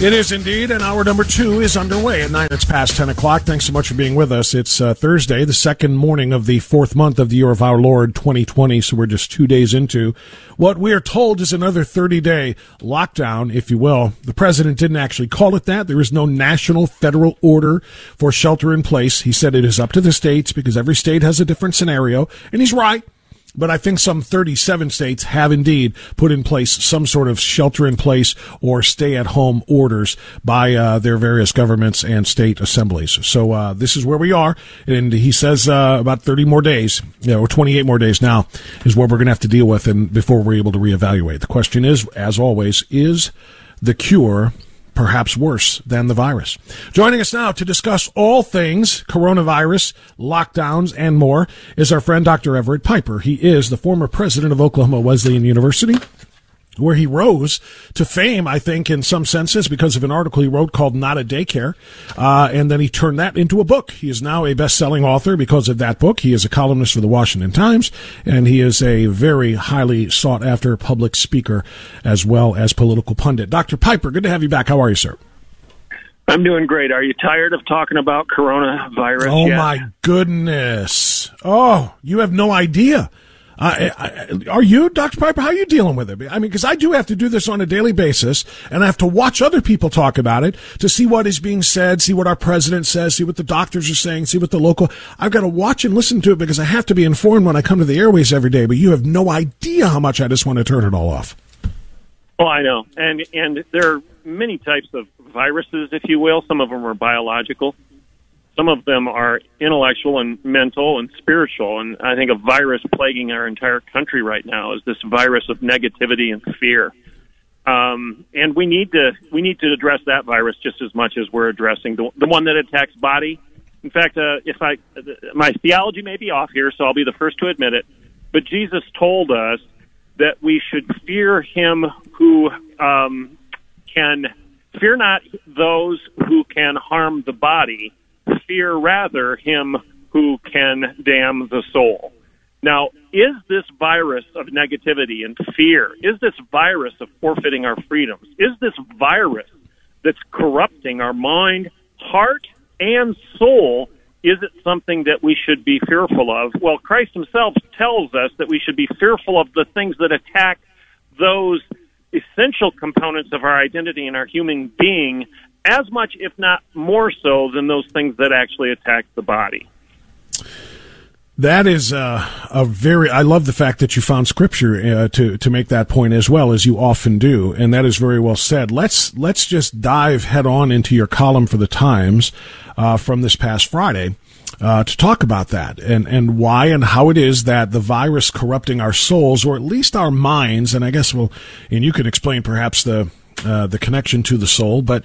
It is indeed, and hour number two is underway at nine. It's past ten o'clock. Thanks so much for being with us. It's uh, Thursday, the second morning of the fourth month of the year of our Lord 2020. So we're just two days into what we are told is another 30 day lockdown, if you will. The president didn't actually call it that. There is no national federal order for shelter in place. He said it is up to the states because every state has a different scenario, and he's right. But I think some 37 states have indeed put in place some sort of shelter in place or stay at home orders by uh, their various governments and state assemblies. So uh, this is where we are. And he says uh, about 30 more days, you know, or 28 more days now is what we're going to have to deal with and before we're able to reevaluate. The question is, as always, is the cure perhaps worse than the virus. Joining us now to discuss all things coronavirus, lockdowns, and more is our friend Dr. Everett Piper. He is the former president of Oklahoma Wesleyan University where he rose to fame, I think, in some senses, because of an article he wrote called Not a Daycare. Uh, and then he turned that into a book. He is now a best selling author because of that book. He is a columnist for the Washington Times, and he is a very highly sought after public speaker as well as political pundit. Dr. Piper, good to have you back. How are you, sir? I'm doing great. Are you tired of talking about coronavirus? Oh, yet? my goodness. Oh, you have no idea. Uh, I, are you, Dr. Piper? How are you dealing with it? I mean, because I do have to do this on a daily basis, and I have to watch other people talk about it to see what is being said, see what our president says, see what the doctors are saying, see what the local. I've got to watch and listen to it because I have to be informed when I come to the airways every day. But you have no idea how much I just want to turn it all off. Well, I know, and and there are many types of viruses, if you will. Some of them are biological. Some of them are intellectual and mental and spiritual. And I think a virus plaguing our entire country right now is this virus of negativity and fear. Um, and we need to we need to address that virus just as much as we're addressing the, the one that attacks body. In fact, uh, if I my theology may be off here, so I'll be the first to admit it. But Jesus told us that we should fear him who um, can fear not those who can harm the body, fear rather him who can damn the soul. Now, is this virus of negativity and fear, is this virus of forfeiting our freedoms, is this virus that's corrupting our mind, heart, and soul, is it something that we should be fearful of? Well, Christ himself tells us that we should be fearful of the things that attack those essential components of our identity and our human being as much, if not more so, than those things that actually attack the body. That is uh, a very. I love the fact that you found scripture uh, to to make that point as well as you often do, and that is very well said. Let's let's just dive head on into your column for the Times uh, from this past Friday. uh, to talk about that and, and why and how it is that the virus corrupting our souls, or at least our minds, and I guess well, and you can explain perhaps the uh, the connection to the soul, but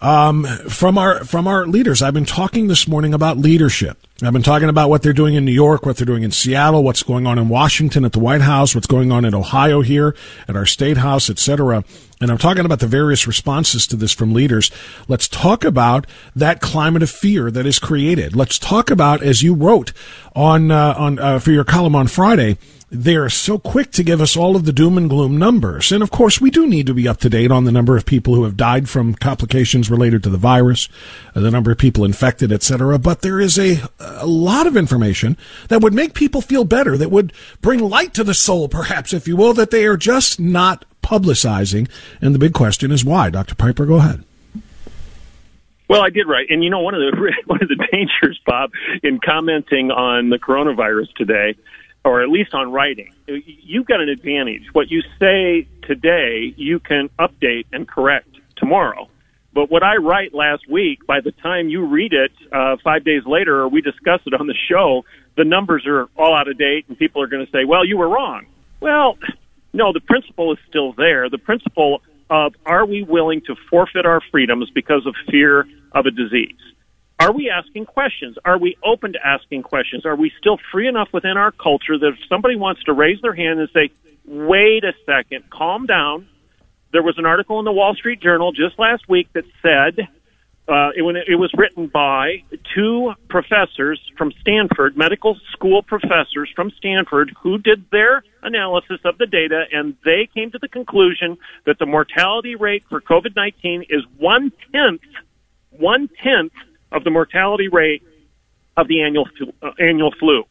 um, from our from our leaders. I've been talking this morning about leadership. I've been talking about what they're doing in New York, what they're doing in Seattle, what's going on in Washington at the White House, what's going on in Ohio here at our state house, etc. And I'm talking about the various responses to this from leaders. Let's talk about that climate of fear that is created. Let's talk about, as you wrote on uh, on uh, for your column on Friday, they're so quick to give us all of the doom and gloom numbers. And of course, we do need to be up to date on the number of people who have died from complications related to the virus, uh, the number of people infected, etc. But there is a, a lot of information that would make people feel better, that would bring light to the soul, perhaps, if you will, that they are just not publicizing. And the big question is why? Dr. Piper, go ahead. Well, I did right, and you know one of the one of the dangers, Bob, in commenting on the coronavirus today or at least on writing, you've got an advantage. What you say today, you can update and correct tomorrow. But what I write last week, by the time you read it uh, five days later, or we discuss it on the show, the numbers are all out of date, and people are going to say, "Well, you were wrong." Well, no, the principle is still there. The principle of are we willing to forfeit our freedoms because of fear of a disease? Are we asking questions? Are we open to asking questions? Are we still free enough within our culture that if somebody wants to raise their hand and say, wait a second, calm down. There was an article in the Wall Street Journal just last week that said, uh, it, it was written by two professors from Stanford, medical school professors from Stanford, who did their analysis of the data, and they came to the conclusion that the mortality rate for COVID 19 is one tenth, one tenth of the mortality rate of the annual uh, annual flu.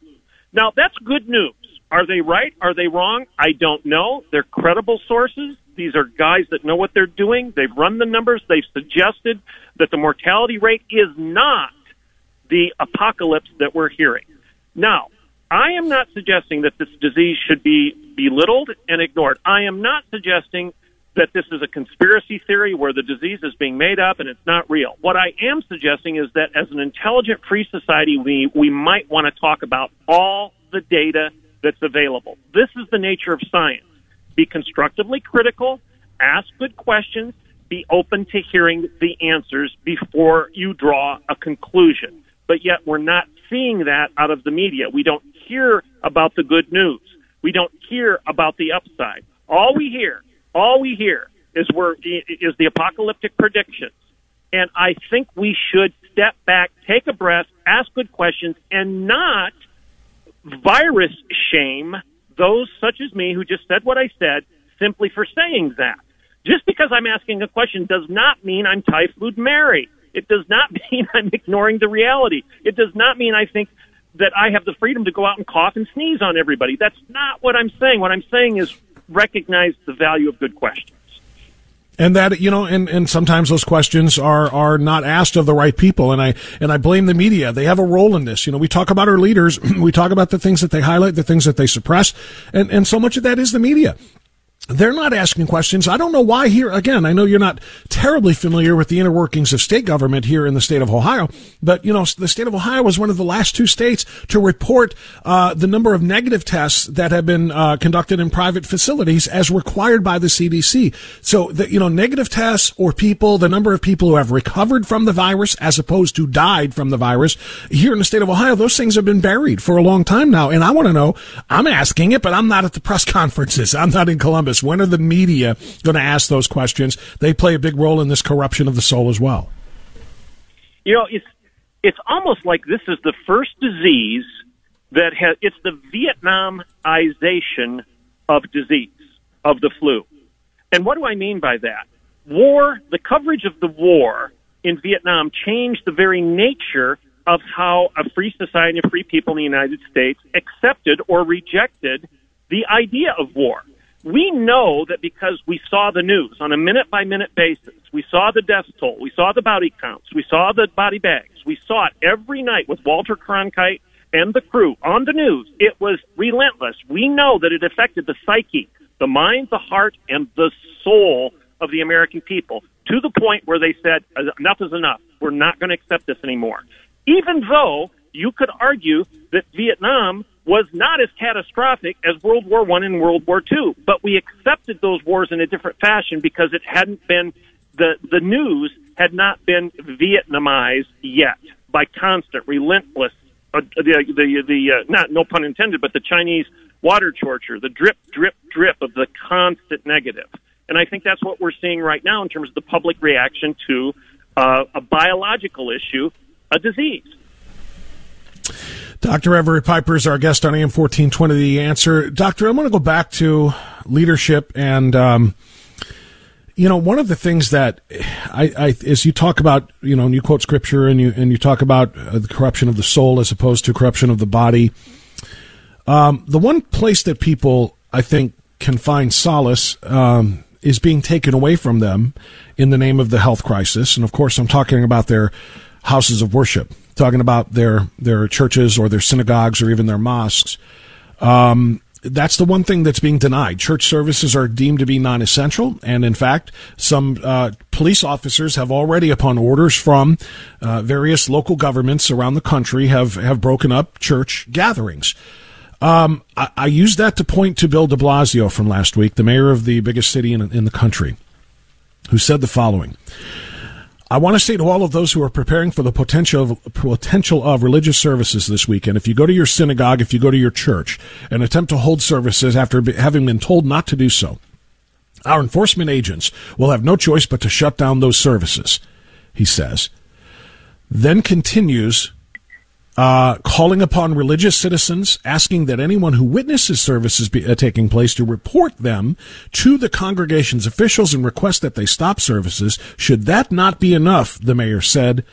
Now that's good news. Are they right? Are they wrong? I don't know. They're credible sources. These are guys that know what they're doing. They've run the numbers. They've suggested that the mortality rate is not the apocalypse that we're hearing. Now, I am not suggesting that this disease should be belittled and ignored. I am not suggesting that this is a conspiracy theory where the disease is being made up and it's not real. What I am suggesting is that as an intelligent free society, we, we might want to talk about all the data that's available. This is the nature of science. Be constructively critical, ask good questions, be open to hearing the answers before you draw a conclusion. But yet we're not seeing that out of the media. We don't hear about the good news. We don't hear about the upside. All we hear all we hear is we're, is the apocalyptic predictions. And I think we should step back, take a breath, ask good questions, and not virus shame those such as me who just said what I said simply for saying that. Just because I'm asking a question does not mean I'm typhoid Mary. It does not mean I'm ignoring the reality. It does not mean I think that I have the freedom to go out and cough and sneeze on everybody. That's not what I'm saying. What I'm saying is recognize the value of good questions. And that you know, and, and sometimes those questions are are not asked of the right people, and I and I blame the media. They have a role in this. You know, we talk about our leaders, we talk about the things that they highlight, the things that they suppress, and and so much of that is the media they're not asking questions. I don't know why here. Again, I know you're not terribly familiar with the inner workings of state government here in the state of Ohio, but you know the state of Ohio was one of the last two states to report uh, the number of negative tests that have been uh, conducted in private facilities as required by the CDC. So, the, you know, negative tests or people, the number of people who have recovered from the virus as opposed to died from the virus here in the state of Ohio, those things have been buried for a long time now. And I want to know. I'm asking it, but I'm not at the press conferences. I'm not in Columbus this? When are the media going to ask those questions? They play a big role in this corruption of the soul as well. You know, it's it's almost like this is the first disease that has it's the Vietnamization of disease of the flu. And what do I mean by that? War, the coverage of the war in Vietnam changed the very nature of how a free society of free people in the United States accepted or rejected the idea of war we know that because we saw the news on a minute by minute basis, we saw the death toll, we saw the body counts, we saw the body bags, we saw it every night with Walter Cronkite and the crew on the news. It was relentless. We know that it affected the psyche, the mind, the heart, and the soul of the American people to the point where they said, enough is enough. We're not going to accept this anymore. Even though you could argue that Vietnam was not as catastrophic as World War One and World War Two, but we accepted those wars in a different fashion because it hadn't been the the news had not been Vietnamized yet by constant, relentless, uh, the the the uh, not no pun intended, but the Chinese water torture, the drip, drip, drip of the constant. And I think that's what we're seeing right now in terms of the public reaction to uh, a biological issue, a disease. Dr. Everett Piper is our guest on AM 1420 The Answer. Doctor, I want to go back to leadership and, um, you know, one of the things that I, I, as you talk about, you know, and you quote scripture and you, and you talk about uh, the corruption of the soul as opposed to corruption of the body. Um, the one place that people, I think, can find solace, um, is being taken away from them in the name of the health crisis. And of course, I'm talking about their houses of worship talking about their their churches or their synagogues or even their mosques. Um, that's the one thing that's being denied. Church services are deemed to be non-essential, and in fact, some uh, police officers have already, upon orders from uh, various local governments around the country, have have broken up church gatherings. Um, I, I use that to point to Bill De Blasio from last week, the mayor of the biggest city in, in the country, who said the following. I want to say to all of those who are preparing for the potential of, potential of religious services this weekend, if you go to your synagogue, if you go to your church, and attempt to hold services after having been told not to do so, our enforcement agents will have no choice but to shut down those services, he says. Then continues uh, calling upon religious citizens, asking that anyone who witnesses services be, uh, taking place to report them to the congregation's officials and request that they stop services. Should that not be enough, the mayor said,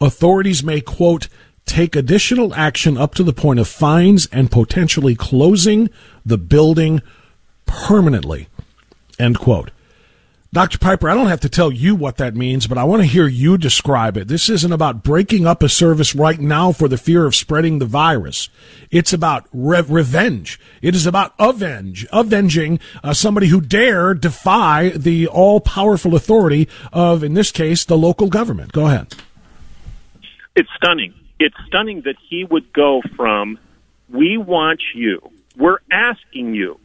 authorities may, quote, take additional action up to the point of fines and potentially closing the building permanently, end quote. Dr. Piper, I don't have to tell you what that means, but I want to hear you describe it. This isn't about breaking up a service right now for the fear of spreading the virus. It's about re- revenge. It is about avenge, avenging uh, somebody who dare defy the all-powerful authority of, in this case, the local government. Go ahead. It's stunning. It's stunning that he would go from, we want you, we're asking you,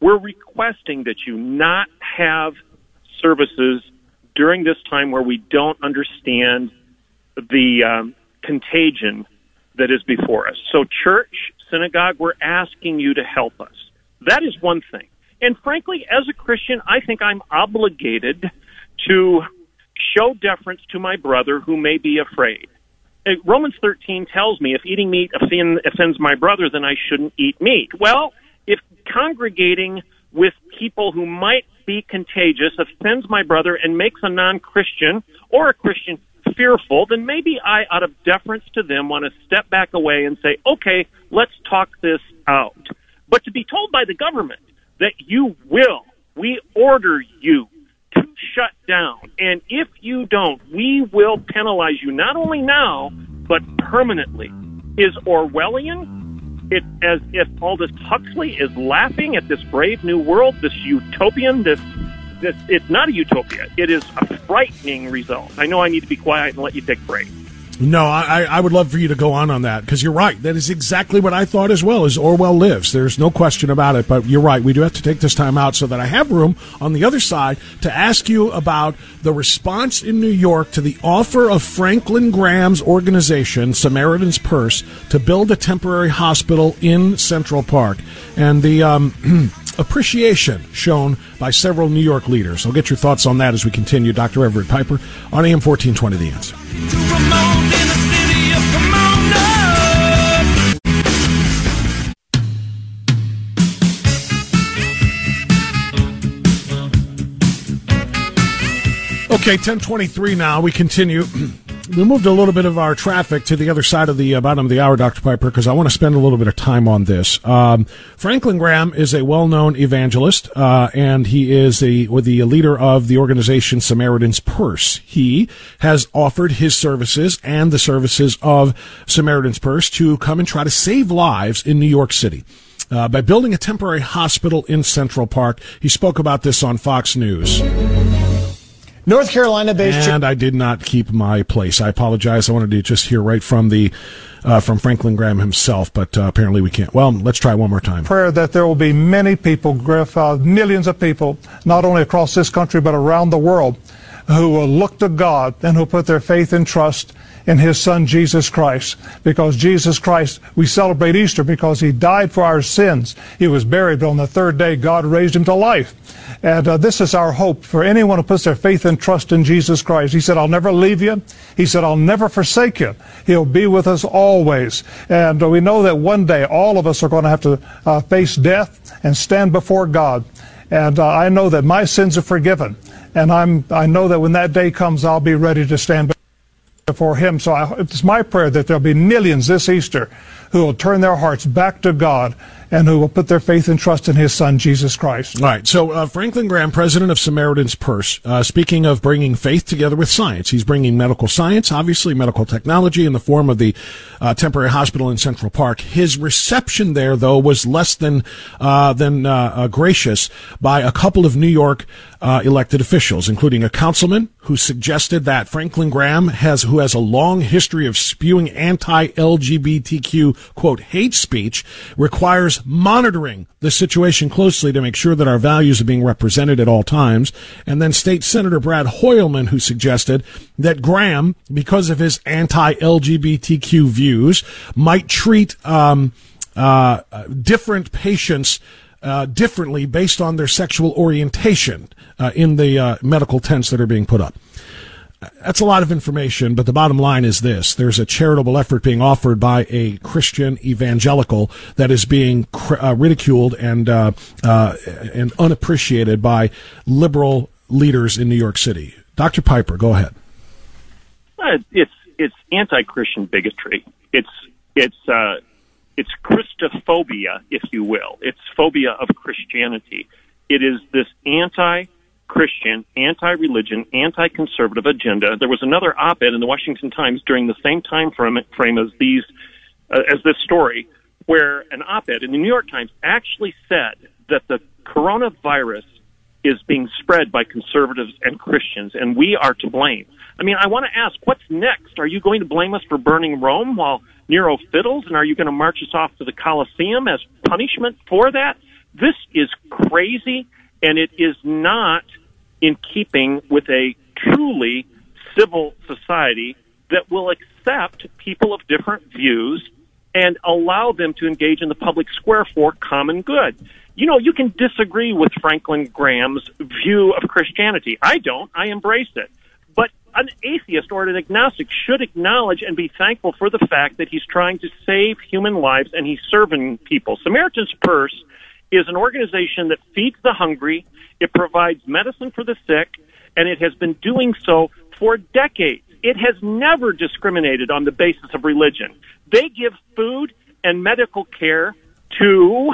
we're requesting that you not have services during this time where we don't understand the um, contagion that is before us. So, church, synagogue, we're asking you to help us. That is one thing. And frankly, as a Christian, I think I'm obligated to show deference to my brother who may be afraid. Uh, Romans 13 tells me if eating meat offends my brother, then I shouldn't eat meat. Well, if congregating with people who might be contagious, offends my brother, and makes a non Christian or a Christian fearful, then maybe I, out of deference to them, want to step back away and say, okay, let's talk this out. But to be told by the government that you will, we order you to shut down, and if you don't, we will penalize you not only now, but permanently, is Orwellian it's as if Aldous Huxley is laughing at this brave new world, this utopian, this this it's not a utopia. It is a frightening result. I know I need to be quiet and let you take a break. No, I, I would love for you to go on on that because you're right. That is exactly what I thought as well. As Orwell lives, there's no question about it. But you're right. We do have to take this time out so that I have room on the other side to ask you about the response in New York to the offer of Franklin Graham's organization, Samaritan's Purse, to build a temporary hospital in Central Park, and the. Um, appreciation shown by several New York leaders. I'll get your thoughts on that as we continue. Dr. Everett Piper on AM 1420 The Answer. Okay, 1023 now. We continue. we moved a little bit of our traffic to the other side of the uh, bottom of the hour, Dr. Piper, because I want to spend a little bit of time on this. Um, Franklin Graham is a well-known evangelist, uh, and he is a the leader of the organization Samaritan's Purse. He has offered his services and the services of Samaritan's Purse to come and try to save lives in New York City. Uh, by building a temporary hospital in Central Park. He spoke about this on Fox News. North Carolina based. And I did not keep my place. I apologize. I wanted to just hear right from the uh, from Franklin Graham himself, but uh, apparently we can't. Well, let's try one more time. Prayer that there will be many people, Griff, uh, millions of people, not only across this country but around the world, who will look to God and who put their faith and trust in his son Jesus Christ. Because Jesus Christ, we celebrate Easter because he died for our sins. He was buried, but on the third day, God raised him to life. And uh, this is our hope for anyone who puts their faith and trust in Jesus Christ. He said, I'll never leave you. He said, I'll never forsake you. He'll be with us always. And uh, we know that one day all of us are going to have to uh, face death and stand before God. And uh, I know that my sins are forgiven. And I'm, I know that when that day comes, I'll be ready to stand before Him. So I, it's my prayer that there'll be millions this Easter who will turn their hearts back to God and who will put their faith and trust in his son, Jesus Christ. All right. So, uh, Franklin Graham, president of Samaritan's Purse, uh, speaking of bringing faith together with science, he's bringing medical science, obviously medical technology in the form of the uh, temporary hospital in Central Park. His reception there, though, was less than uh, than uh, uh, gracious by a couple of New York elected officials, including a councilman who suggested that Franklin Graham has, who has a long history of spewing anti-LGBTQ quote hate speech, requires monitoring the situation closely to make sure that our values are being represented at all times. And then State Senator Brad Hoylman, who suggested that Graham, because of his anti-LGBTQ views, might treat um, uh, different patients uh, differently based on their sexual orientation uh, in the uh, medical tents that are being put up that's a lot of information, but the bottom line is this. There's a charitable effort being offered by a Christian evangelical that is being uh, ridiculed and, uh, uh, and unappreciated by liberal leaders in New York City. Dr. Piper, go ahead. Uh, it's, it's anti-Christian bigotry. It's, it's, uh, it's Christophobia, if you will. It's phobia of Christianity. It is this anti Christian, anti-religion, anti-conservative agenda. There was another op-ed in the Washington Times during the same time frame, frame as these, uh, as this story, where an op-ed in the New York Times actually said that the coronavirus is being spread by conservatives and Christians, and we are to blame. I mean, I want to ask, what's next? Are you going to blame us for burning Rome while Nero fiddles, and are you going to march us off to the Colosseum as punishment for that? This is crazy, and it is not in keeping with a truly civil society that will accept people of different views and allow them to engage in the public square for common good. You know, you can disagree with Franklin Graham's view of Christianity. I don't. I embrace it. But an atheist or an agnostic should acknowledge and be thankful for the fact that he's trying to save human lives and he's serving people. Samaritan's Purse is an organization that feeds the hungry, it provides medicine for the sick, and it has been doing so for decades. It has never discriminated on the basis of religion. They give food and medical care to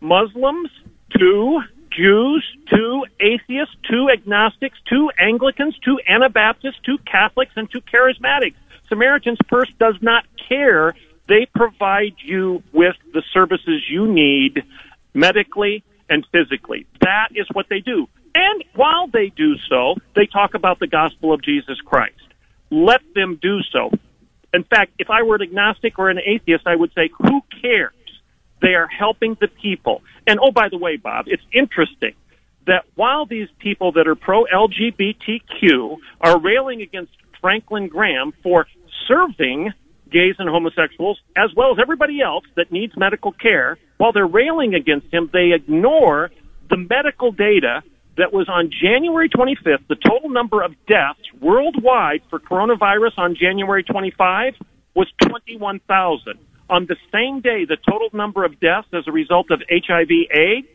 Muslims, to Jews, to atheists, to agnostics, to Anglicans, to Anabaptists, to Catholics, and to charismatics. Samaritan's Purse does not care. They provide you with the services you need medically, and physically. That is what they do. And while they do so, they talk about the gospel of Jesus Christ. Let them do so. In fact, if I were an agnostic or an atheist, I would say, who cares? They are helping the people. And oh, by the way, Bob, it's interesting that while these people that are pro LGBTQ are railing against Franklin Graham for serving gays and homosexuals, as well as everybody else that needs medical care, while they're railing against him, they ignore the medical data that was on January 25th, the total number of deaths worldwide for coronavirus on January 25 was 21,000. On the same day, the total number of deaths as a result of HIV AIDS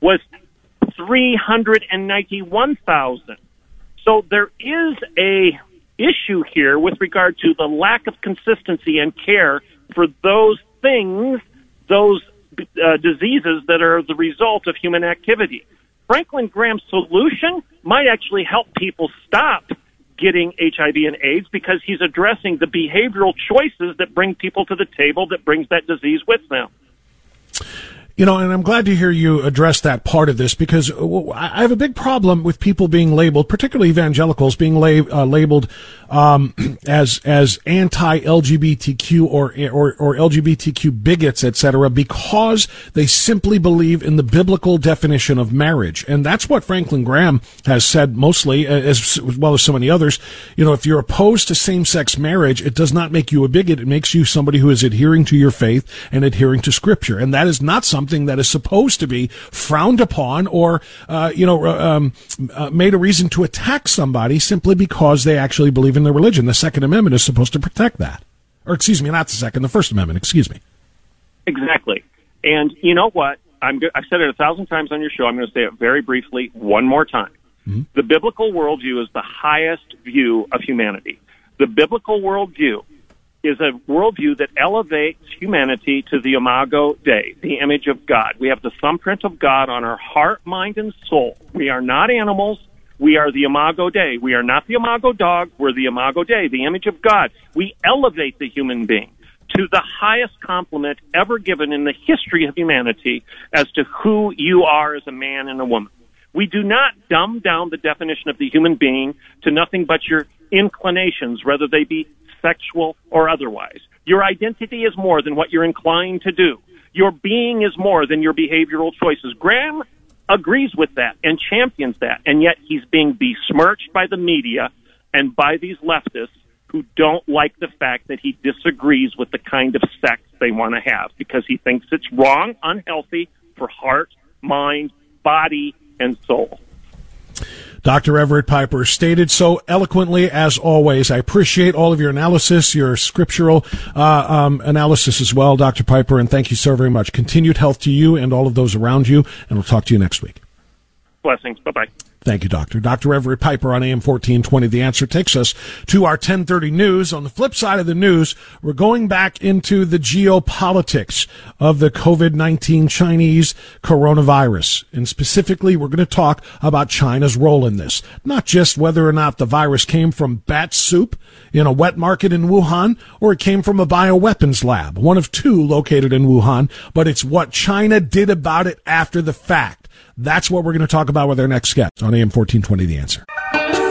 was 391,000. So there is a issue here with regard to the lack of consistency and care for those things, those uh, diseases that are the result of human activity. Franklin Graham's solution might actually help people stop getting HIV and AIDS because he's addressing the behavioral choices that bring people to the table that brings that disease with them. You know, and I'm glad to hear you address that part of this because I have a big problem with people being labeled, particularly evangelicals, being lab, uh, labeled um, as as anti-LGBTQ or, or or LGBTQ bigots, etc., because they simply believe in the biblical definition of marriage, and that's what Franklin Graham has said mostly, as, as well as so many others. You know, if you're opposed to same-sex marriage, it does not make you a bigot; it makes you somebody who is adhering to your faith and adhering to Scripture, and that is not something something that is supposed to be frowned upon or, uh, you know, uh, um, uh, made a reason to attack somebody simply because they actually believe in their religion. The Second Amendment is supposed to protect that. Or, excuse me, not the Second, the First Amendment, excuse me. Exactly. And you know what? I'm go- I've said it a thousand times on your show. I'm going to say it very briefly one more time. Mm-hmm. The biblical worldview is the highest view of humanity. The biblical worldview is a worldview that elevates humanity to the imago Dei, the image of God. We have the thumbprint of God on our heart, mind, and soul. We are not animals. We are the imago Dei. We are not the imago dog. We're the imago Dei, the image of God. We elevate the human being to the highest compliment ever given in the history of humanity as to who you are as a man and a woman. We do not dumb down the definition of the human being to nothing but your inclinations, whether they be sexual or otherwise. Your identity is more than what you're inclined to do. Your being is more than your behavioral choices. Graham agrees with that and champions that, and yet he's being besmirched by the media and by these leftists who don't like the fact that he disagrees with the kind of sex they want to have because he thinks it's wrong, unhealthy for heart, mind, body, and soul. Dr. Everett Piper stated so eloquently as always. I appreciate all of your analysis, your scriptural uh, um, analysis as well, Dr. Piper, and thank you so very much. Continued health to you and all of those around you, and we'll talk to you next week. Blessings. Bye bye. Thank you, Doctor. Dr. Everett Piper on AM 1420. The answer takes us to our 1030 news. On the flip side of the news, we're going back into the geopolitics of the COVID-19 Chinese coronavirus. And specifically, we're going to talk about China's role in this. Not just whether or not the virus came from bat soup in a wet market in Wuhan or it came from a bioweapons lab, one of two located in Wuhan, but it's what China did about it after the fact. That's what we're going to talk about with our next guest on AM 1420 The Answer.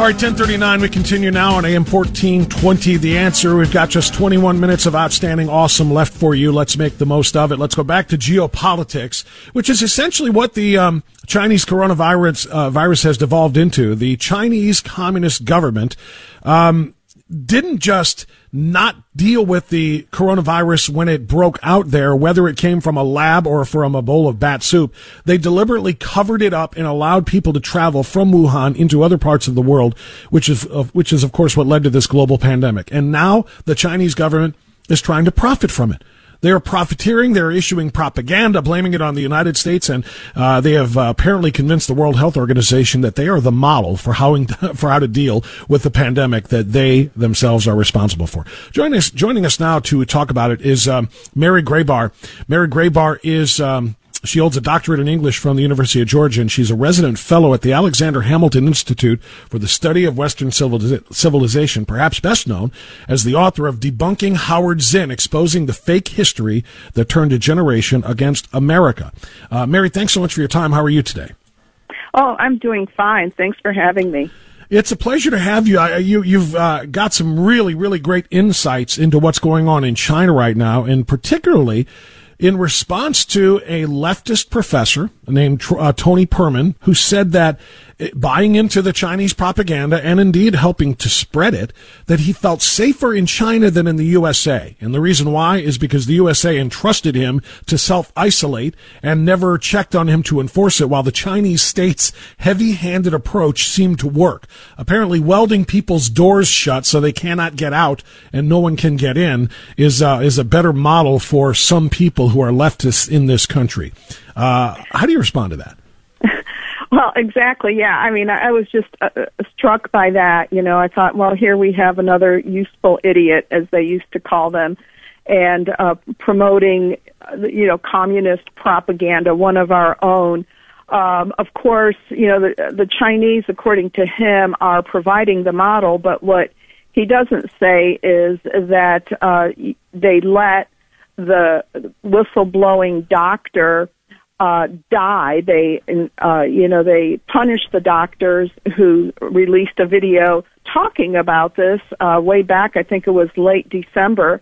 All right, 1039, we continue now on AM 1420. The answer, we've got just 21 minutes of outstanding awesome left for you. Let's make the most of it. Let's go back to geopolitics, which is essentially what the um, Chinese coronavirus uh, virus has devolved into. The Chinese Communist government um, didn't just not deal with the coronavirus when it broke out there, whether it came from a lab or from a bowl of bat soup. They deliberately covered it up and allowed people to travel from Wuhan into other parts of the world, which is, which is of course what led to this global pandemic. And now the Chinese government is trying to profit from it. They are profiteering. They're issuing propaganda, blaming it on the United States, and uh, they have uh, apparently convinced the World Health Organization that they are the model for how for how to deal with the pandemic that they themselves are responsible for. Joining us, joining us now to talk about it is um, Mary Grabar. Mary Grabar is um, she holds a doctorate in English from the University of Georgia, and she's a resident fellow at the Alexander Hamilton Institute for the Study of Western Civilization, perhaps best known as the author of Debunking Howard Zinn, exposing the fake history that turned a generation against America. Uh, Mary, thanks so much for your time. How are you today? Oh, I'm doing fine. Thanks for having me. It's a pleasure to have you. you you've uh, got some really, really great insights into what's going on in China right now, and particularly in response to a leftist professor named uh, Tony Perman, who said that buying into the Chinese propaganda and indeed helping to spread it, that he felt safer in China than in the USA. And the reason why is because the USA entrusted him to self isolate and never checked on him to enforce it, while the Chinese state's heavy handed approach seemed to work. Apparently, welding people's doors shut so they cannot get out and no one can get in is, uh, is a better model for some people who are leftists in this country. Uh, how do you respond to that? Well, exactly. Yeah. I mean, I I was just uh, uh, struck by that. You know, I thought, well, here we have another useful idiot, as they used to call them, and uh, promoting, uh, you know, communist propaganda, one of our own. um, of course, you know, the, the Chinese, according to him, are providing the model, but what he doesn't say is that uh, they let the whistleblowing doctor uh, die. They, uh, you know, they punished the doctors who released a video talking about this uh, way back. I think it was late December,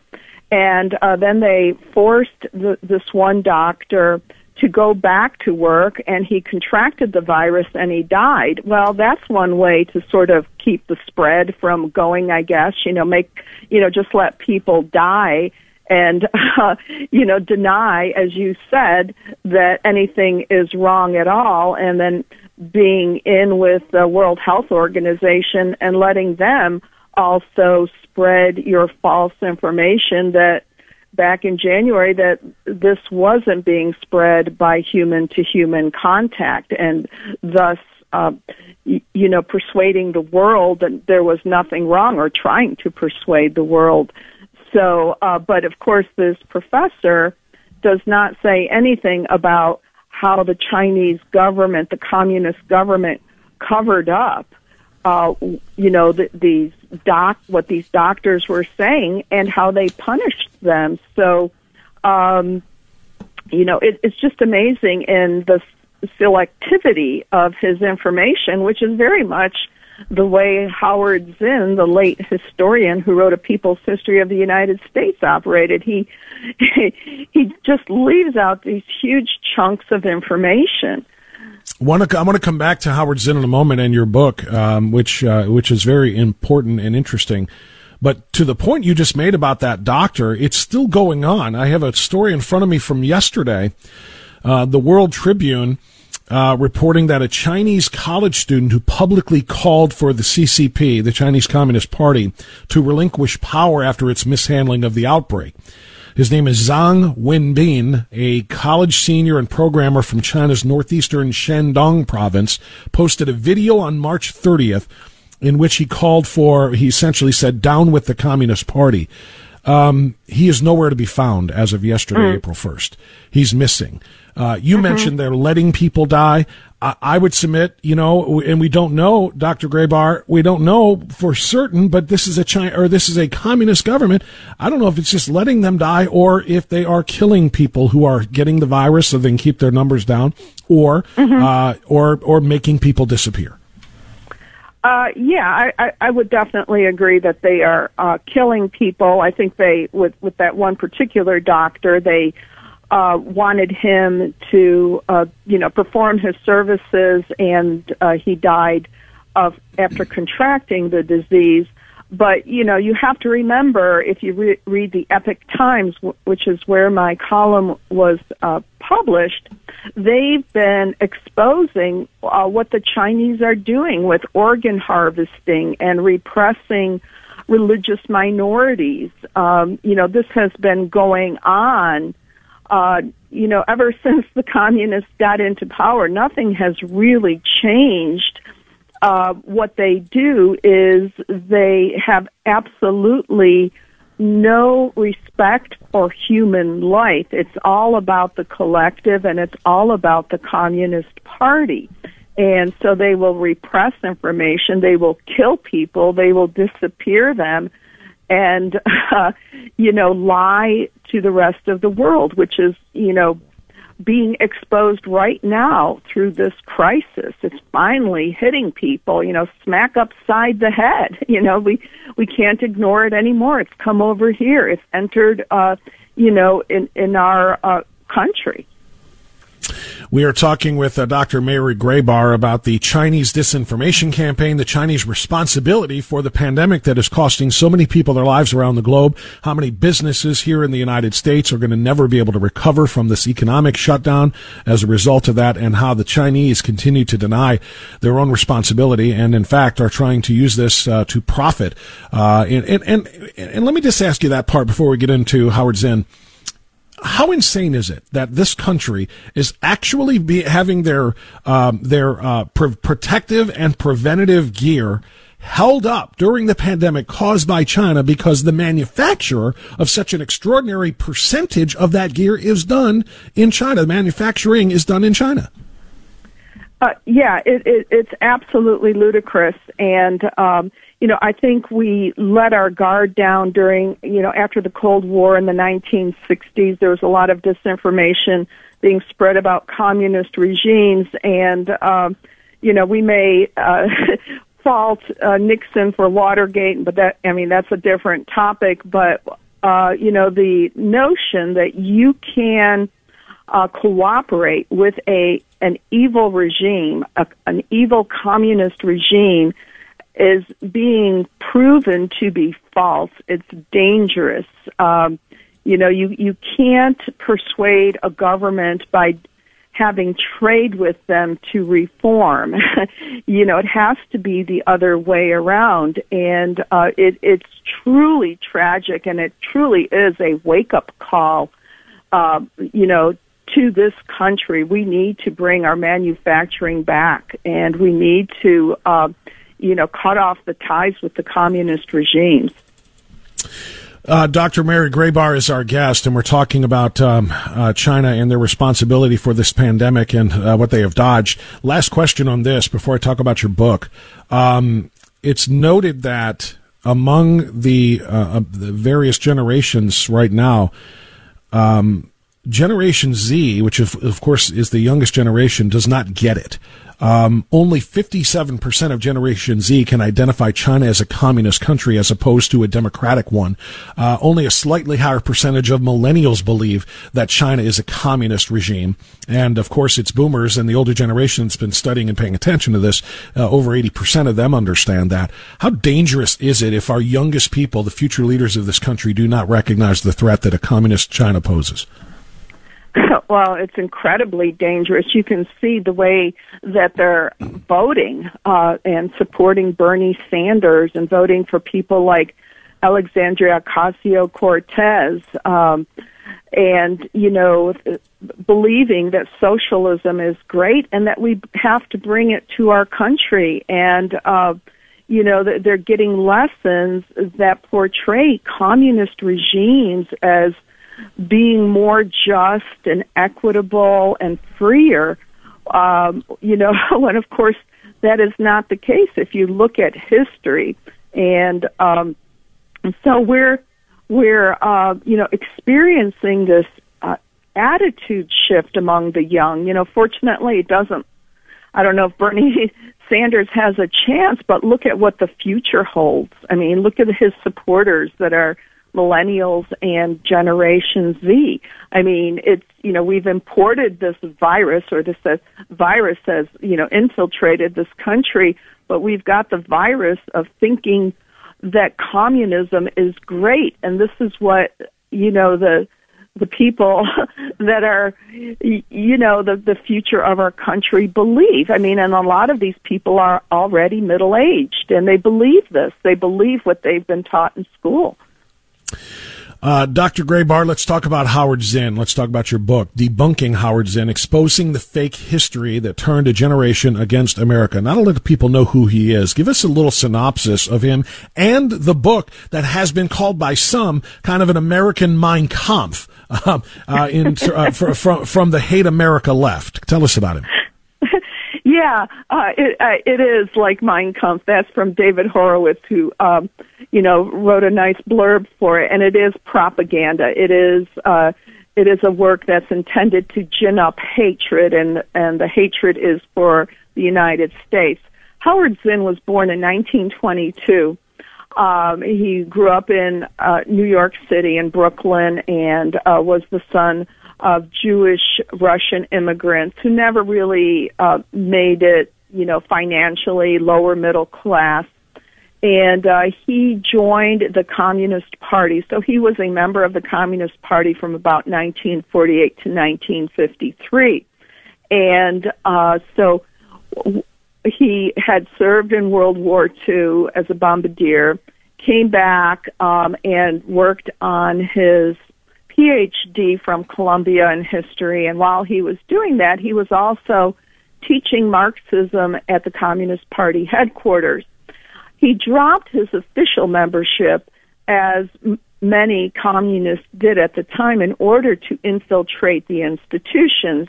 and uh, then they forced the, this one doctor to go back to work and he contracted the virus and he died. Well, that's one way to sort of keep the spread from going, I guess, you know, make, you know, just let people die and, uh, you know, deny, as you said, that anything is wrong at all and then being in with the World Health Organization and letting them also spread your false information that back in January that this wasn't being spread by human to human contact and thus uh, you know persuading the world that there was nothing wrong or trying to persuade the world so uh, but of course this professor does not say anything about how the Chinese government the communist government covered up uh, you know, the, these doc, what these doctors were saying and how they punished them. So, um, you know, it, it's just amazing in the selectivity of his information, which is very much the way Howard Zinn, the late historian who wrote a People's History of the United States, operated. He he just leaves out these huge chunks of information to, I want to come back to Howard Zinn in a moment and your book, um, which uh, which is very important and interesting. But to the point you just made about that doctor, it's still going on. I have a story in front of me from yesterday. Uh, the World Tribune uh, reporting that a Chinese college student who publicly called for the CCP, the Chinese Communist Party, to relinquish power after its mishandling of the outbreak. His name is Zhang Wenbin, a college senior and programmer from China's northeastern Shandong province, posted a video on March 30th in which he called for, he essentially said, down with the Communist Party. Um, he is nowhere to be found as of yesterday, mm. April 1st. He's missing. Uh, you mm-hmm. mentioned they're letting people die. I, I, would submit, you know, and we don't know, Dr. Grabar, we don't know for certain, but this is a China, or this is a communist government. I don't know if it's just letting them die or if they are killing people who are getting the virus so they can keep their numbers down or, mm-hmm. uh, or, or making people disappear. Uh, yeah, I, I, would definitely agree that they are uh, killing people. I think they, with with that one particular doctor, they uh, wanted him to, uh, you know, perform his services, and uh, he died of after contracting the disease. But you know, you have to remember if you re- read the Epoch Times, w- which is where my column was uh, published, they've been exposing uh, what the Chinese are doing with organ harvesting and repressing religious minorities. Um, you know, this has been going on uh, you know, ever since the communists got into power, nothing has really changed. Uh, what they do is they have absolutely no respect for human life. It's all about the collective and it's all about the Communist Party. And so they will repress information, they will kill people, they will disappear them, and, uh, you know, lie to the rest of the world, which is, you know, being exposed right now through this crisis. It's finally hitting people, you know, smack upside the head. You know, we we can't ignore it anymore. It's come over here. It's entered uh, you know, in in our uh country. We are talking with uh, Dr. Mary Grabar about the Chinese disinformation campaign, the Chinese responsibility for the pandemic that is costing so many people their lives around the globe, how many businesses here in the United States are going to never be able to recover from this economic shutdown as a result of that, and how the Chinese continue to deny their own responsibility and, in fact, are trying to use this uh, to profit. Uh, and, and, and, and let me just ask you that part before we get into Howard Zinn how insane is it that this country is actually be having their um, their uh, pr- protective and preventative gear held up during the pandemic caused by China because the manufacturer of such an extraordinary percentage of that gear is done in China. The manufacturing is done in China. Uh, yeah, it, it, it's absolutely ludicrous, and um, you know, I think we let our guard down during, you know, after the Cold War in the 1960s. There was a lot of disinformation being spread about communist regimes, and um, you know, we may uh, fault uh, Nixon for Watergate, but that, I mean, that's a different topic. But uh, you know, the notion that you can uh, cooperate with a an evil regime, a, an evil communist regime, is being proven to be false. It's dangerous. Um, you know, you you can't persuade a government by having trade with them to reform. you know, it has to be the other way around, and uh, it, it's truly tragic, and it truly is a wake up call. Uh, you know, to this country. We need to bring our manufacturing back, and we need to, uh, you know, cut off the ties with the communist regimes. Uh, Dr. Mary Grabar is our guest, and we're talking about um, uh, China and their responsibility for this pandemic and uh, what they have dodged. Last question on this before I talk about your book. Um, it's noted that among the, uh, the various generations right now, um, Generation Z, which of, of course is the youngest generation, does not get it. Um, only 57% of Generation Z can identify China as a communist country as opposed to a democratic one. Uh, only a slightly higher percentage of millennials believe that China is a communist regime. And of course, it's boomers and the older generation that's been studying and paying attention to this. Uh, over 80% of them understand that. How dangerous is it if our youngest people, the future leaders of this country, do not recognize the threat that a communist China poses? well, it's incredibly dangerous. You can see the way that they're voting uh, and supporting Bernie Sanders and voting for people like Alexandria Ocasio Cortez. Um, and, you know, believing that socialism is great and that we have to bring it to our country. And, uh, you know, they're getting lessons that portray communist regimes as being more just and equitable and freer. Um, you know, and of course that is not the case if you look at history, and um, so we're we're uh, you know experiencing this uh, attitude shift among the young. You know, fortunately, it doesn't. I don't know if Bernie Sanders has a chance, but look at what the future holds. I mean, look at his supporters that are millennials and Generation Z. I mean, it's, you know, we've imported this virus or this uh, virus has, you know, infiltrated this country, but we've got the virus of thinking that communism is great. And this is what, you know, the, the people that are, you know, the, the future of our country believe. I mean, and a lot of these people are already middle aged and they believe this. They believe what they've been taught in school. Uh, Dr. Grabar, let's talk about Howard Zinn. Let's talk about your book, Debunking Howard Zinn, Exposing the Fake History That Turned a Generation Against America. Not only do people know who he is, give us a little synopsis of him and the book that has been called by some kind of an American Mein Kampf uh, uh, in, uh, from, from the Hate America left. Tell us about him. Yeah, uh, it, uh, it is like Mein Kampf. That's from David Horowitz, who, um, you know, wrote a nice blurb for it, and it is propaganda. It is, uh, it is a work that's intended to gin up hatred, and and the hatred is for the United States. Howard Zinn was born in 1922. Um, he grew up in uh, New York City in Brooklyn, and uh, was the son of Jewish Russian immigrants who never really uh, made it, you know, financially lower middle class. And uh, he joined the Communist Party. So he was a member of the Communist Party from about 1948 to 1953. And uh, so he had served in World War II as a bombardier, came back um, and worked on his PhD from Columbia in history, and while he was doing that, he was also teaching Marxism at the Communist Party headquarters. He dropped his official membership, as m- many communists did at the time, in order to infiltrate the institutions,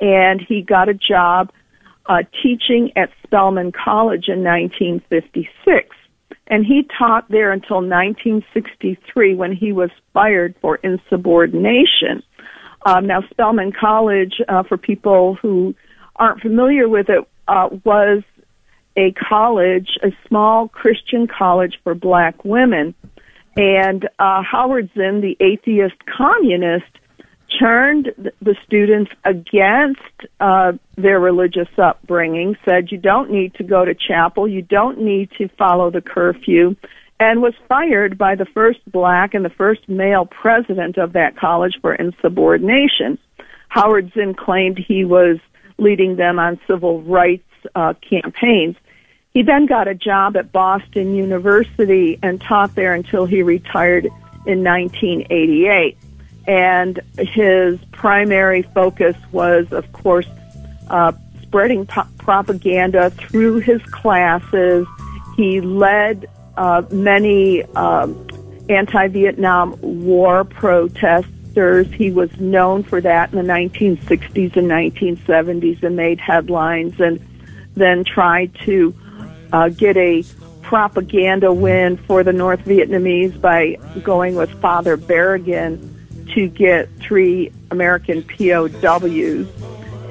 and he got a job uh, teaching at Spelman College in 1956. And he taught there until 1963 when he was fired for insubordination. Um, now, Spelman College, uh, for people who aren't familiar with it, uh, was a college, a small Christian college for black women. And uh, Howard Zinn, the atheist communist, turned the students against uh, their religious upbringing, said you don't need to go to chapel, you don't need to follow the curfew, and was fired by the first black and the first male president of that college for insubordination. Howard Zinn claimed he was leading them on civil rights uh, campaigns. He then got a job at Boston University and taught there until he retired in 1988 and his primary focus was, of course, uh, spreading po- propaganda through his classes. He led uh, many um, anti-Vietnam War protesters. He was known for that in the 1960s and 1970s, and made headlines, and then tried to uh, get a propaganda win for the North Vietnamese by going with Father Berrigan to get three American POWs.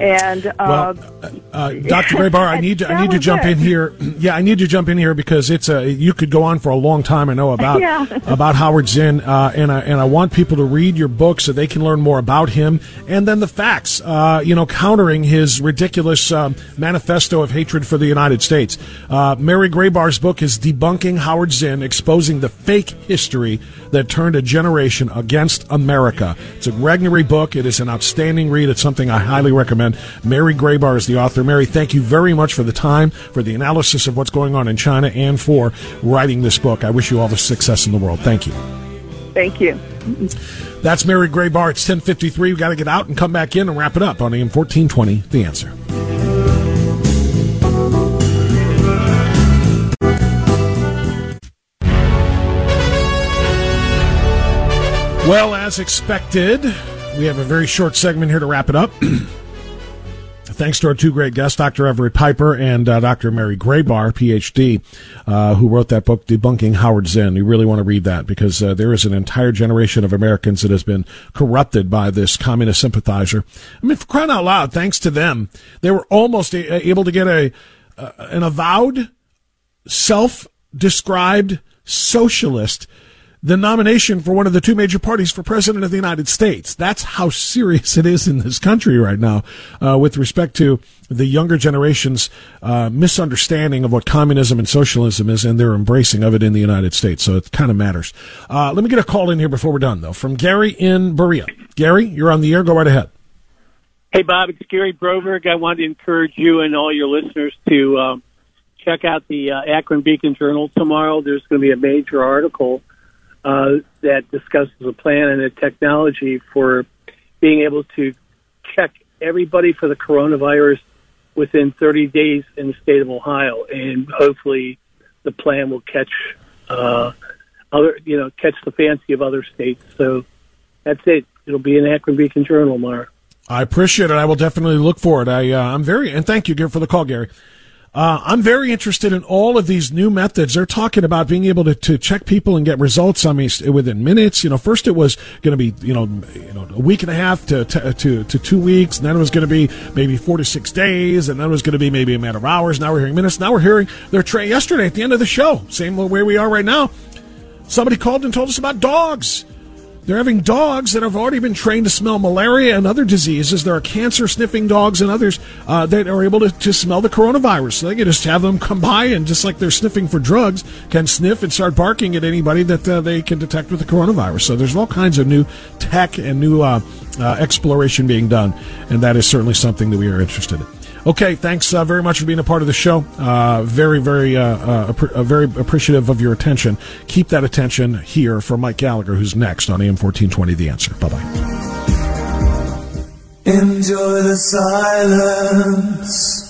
And uh, well, uh, uh Dr. Grabar, I need to I need to jump it. in here. Yeah, I need to jump in here because it's a you could go on for a long time. I know about yeah. about Howard Zinn, uh, and I and I want people to read your book so they can learn more about him, and then the facts. Uh, you know, countering his ridiculous um, manifesto of hatred for the United States. Uh, Mary Grabar's book is debunking Howard Zinn, exposing the fake history that turned a generation against America. It's a Regnery book. It is an outstanding read. It's something I highly recommend. Mary Grabar is the author. Mary, thank you very much for the time, for the analysis of what's going on in China, and for writing this book. I wish you all the success in the world. Thank you. Thank you. That's Mary Grabar. It's 1053. We've got to get out and come back in and wrap it up on AM 1420, The Answer. Well, as expected, we have a very short segment here to wrap it up. thanks to our two great guests, Dr. Everett Piper and uh, Dr. Mary Grabar, PhD, uh, who wrote that book, Debunking Howard Zinn. You really want to read that because uh, there is an entire generation of Americans that has been corrupted by this communist sympathizer. I mean, for crying out loud, thanks to them, they were almost a- able to get a an avowed, self-described socialist the nomination for one of the two major parties for president of the United States. That's how serious it is in this country right now uh, with respect to the younger generation's uh, misunderstanding of what communism and socialism is and their embracing of it in the United States. So it kind of matters. Uh, let me get a call in here before we're done, though, from Gary in Berea. Gary, you're on the air. Go right ahead. Hey, Bob, it's Gary Broberg. I want to encourage you and all your listeners to um, check out the uh, Akron Beacon Journal tomorrow. There's going to be a major article uh, that discusses a plan and a technology for being able to check everybody for the coronavirus within 30 days in the state of Ohio, and hopefully the plan will catch uh, other, you know, catch the fancy of other states. So that's it. It'll be in Akron Beacon Journal tomorrow. I appreciate it. I will definitely look for it. I, uh, I'm very, and thank you for the call, Gary. Uh, I'm very interested in all of these new methods. They're talking about being able to, to check people and get results. I mean, within minutes. You know, first it was going to be you know you know a week and a half to to to, to two weeks, and then it was going to be maybe four to six days, and then it was going to be maybe a matter of hours. Now we're hearing minutes. Now we're hearing their tray yesterday at the end of the show. Same way we are right now. Somebody called and told us about dogs. They're having dogs that have already been trained to smell malaria and other diseases. There are cancer sniffing dogs and others uh, that are able to, to smell the coronavirus. So they can just have them come by and just like they're sniffing for drugs, can sniff and start barking at anybody that uh, they can detect with the coronavirus. So there's all kinds of new tech and new uh, uh exploration being done, and that is certainly something that we are interested in. Okay, thanks uh, very much for being a part of the show. Uh, very, very, uh, uh, uh very appreciative of your attention. Keep that attention here for Mike Gallagher, who's next on AM fourteen twenty. The answer. Bye bye. Enjoy the silence.